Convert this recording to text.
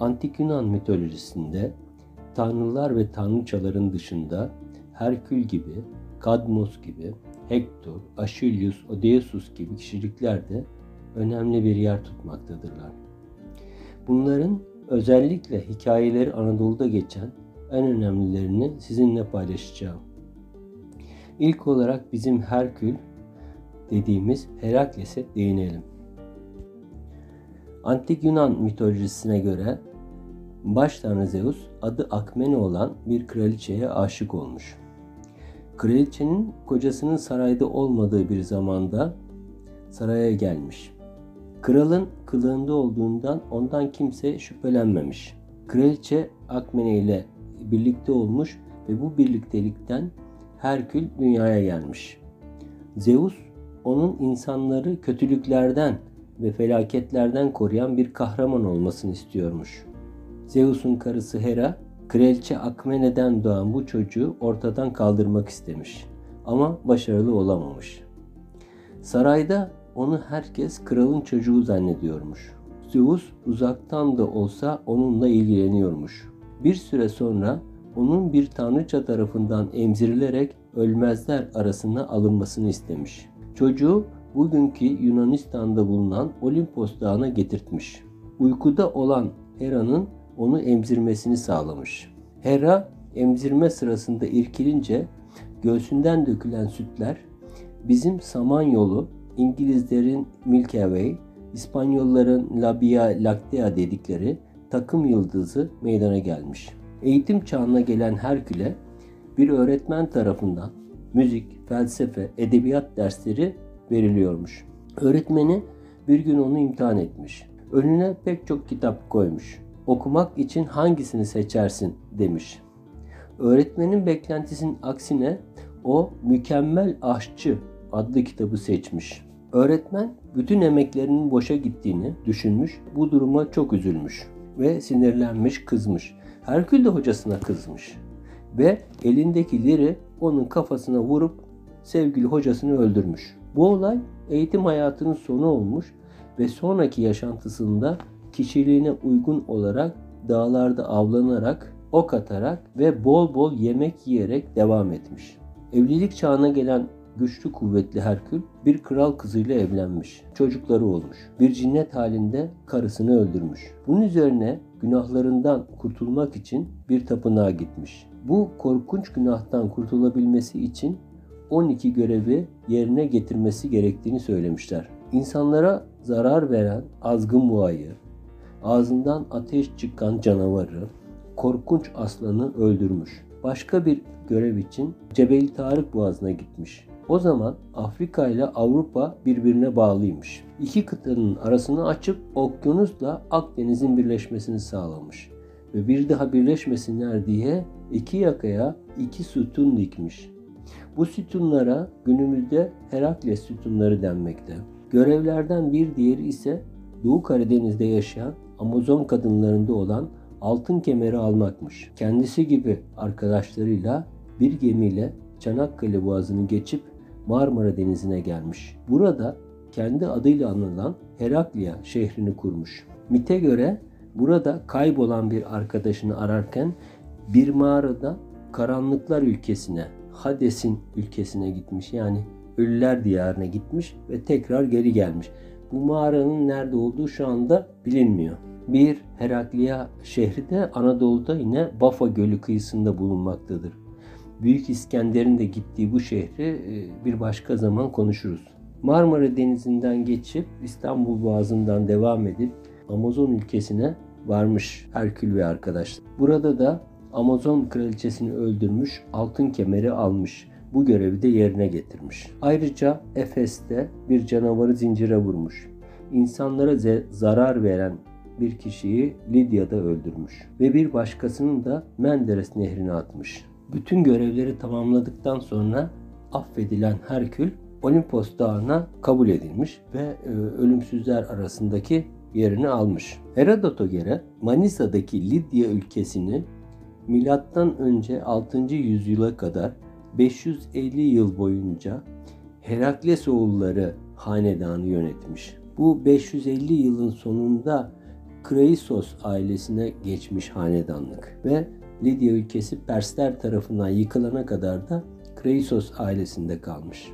Antik Yunan mitolojisinde tanrılar ve tanrıçaların dışında Herkül gibi, Kadmos gibi, Hektor, Aşilius, Odysseus gibi kişilikler de önemli bir yer tutmaktadırlar. Bunların özellikle hikayeleri Anadolu'da geçen en önemlilerini sizinle paylaşacağım. İlk olarak bizim Herkül dediğimiz Herakles'e değinelim. Antik Yunan mitolojisine göre baş tanrı Zeus adı Akmene olan bir kraliçeye aşık olmuş. Kraliçenin kocasının sarayda olmadığı bir zamanda saraya gelmiş. Kralın kılığında olduğundan ondan kimse şüphelenmemiş. Kraliçe Akmene ile birlikte olmuş ve bu birliktelikten Herkül dünyaya gelmiş. Zeus onun insanları kötülüklerden ve felaketlerden koruyan bir kahraman olmasını istiyormuş. Zeus'un karısı Hera, kraliçe Akmene'den doğan bu çocuğu ortadan kaldırmak istemiş ama başarılı olamamış. Sarayda onu herkes kralın çocuğu zannediyormuş. Zeus uzaktan da olsa onunla ilgileniyormuş. Bir süre sonra onun bir tanrıça tarafından emzirilerek ölmezler arasına alınmasını istemiş. Çocuğu bugünkü Yunanistan'da bulunan Olimpos Dağı'na getirtmiş. Uykuda olan Hera'nın onu emzirmesini sağlamış. Hera emzirme sırasında irkilince göğsünden dökülen sütler bizim Samanyolu, İngilizlerin Milky Way, İspanyolların Labia Lactea dedikleri takım yıldızı meydana gelmiş. Eğitim çağına gelen Herkül'e bir öğretmen tarafından müzik, felsefe, edebiyat dersleri veriliyormuş. Öğretmeni bir gün onu imtihan etmiş. Önüne pek çok kitap koymuş. Okumak için hangisini seçersin demiş. Öğretmenin beklentisinin aksine o Mükemmel Aşçı adlı kitabı seçmiş. Öğretmen bütün emeklerinin boşa gittiğini düşünmüş, bu duruma çok üzülmüş ve sinirlenmiş, kızmış. Herkül de hocasına kızmış ve elindekileri onun kafasına vurup sevgili hocasını öldürmüş. Bu olay eğitim hayatının sonu olmuş ve sonraki yaşantısında kişiliğine uygun olarak dağlarda avlanarak, ok atarak ve bol bol yemek yiyerek devam etmiş. Evlilik çağına gelen güçlü kuvvetli Herkül bir kral kızıyla evlenmiş. Çocukları olmuş. Bir cinnet halinde karısını öldürmüş. Bunun üzerine günahlarından kurtulmak için bir tapınağa gitmiş. Bu korkunç günahtan kurtulabilmesi için 12 görevi yerine getirmesi gerektiğini söylemişler. İnsanlara zarar veren azgın boğayı, ağzından ateş çıkan canavarı, korkunç aslanı öldürmüş. Başka bir görev için Cebel Tarık Boğazı'na gitmiş. O zaman Afrika ile Avrupa birbirine bağlıymış. İki kıtanın arasını açıp okyanusla Akdeniz'in birleşmesini sağlamış. Ve bir daha birleşmesinler diye iki yakaya iki sütun dikmiş. Bu sütunlara günümüzde Herakles sütunları denmekte. Görevlerden bir diğeri ise Doğu Karadeniz'de yaşayan Amazon kadınlarında olan altın kemeri almakmış. Kendisi gibi arkadaşlarıyla bir gemiyle Çanakkale Boğazı'nı geçip Marmara Denizi'ne gelmiş. Burada kendi adıyla anılan Heraklia şehrini kurmuş. Mite göre burada kaybolan bir arkadaşını ararken bir mağarada karanlıklar ülkesine, Hades'in ülkesine gitmiş. Yani ölüler diyarına gitmiş ve tekrar geri gelmiş. Bu mağaranın nerede olduğu şu anda bilinmiyor. Bir Heraklia şehri de Anadolu'da yine Bafa Gölü kıyısında bulunmaktadır. Büyük İskender'in de gittiği bu şehri e, bir başka zaman konuşuruz. Marmara Denizi'nden geçip İstanbul Boğazı'ndan devam edip Amazon ülkesine varmış Herkül ve arkadaşlar. Burada da Amazon kraliçesini öldürmüş, altın kemeri almış. Bu görevi de yerine getirmiş. Ayrıca Efes'te bir canavarı zincire vurmuş. İnsanlara zarar veren bir kişiyi Lidya'da öldürmüş ve bir başkasını da Menderes nehrine atmış. Bütün görevleri tamamladıktan sonra affedilen Herkül Olimpos Dağı'na kabul edilmiş ve e, ölümsüzler arasındaki yerini almış. Herodot'a göre Manisa'daki Lidya ülkesini milattan önce 6. yüzyıla kadar 550 yıl boyunca Herakles oğulları hanedanı yönetmiş. Bu 550 yılın sonunda Kraisos ailesine geçmiş hanedanlık ve Lidya ülkesi Persler tarafından yıkılana kadar da Kraisos ailesinde kalmış.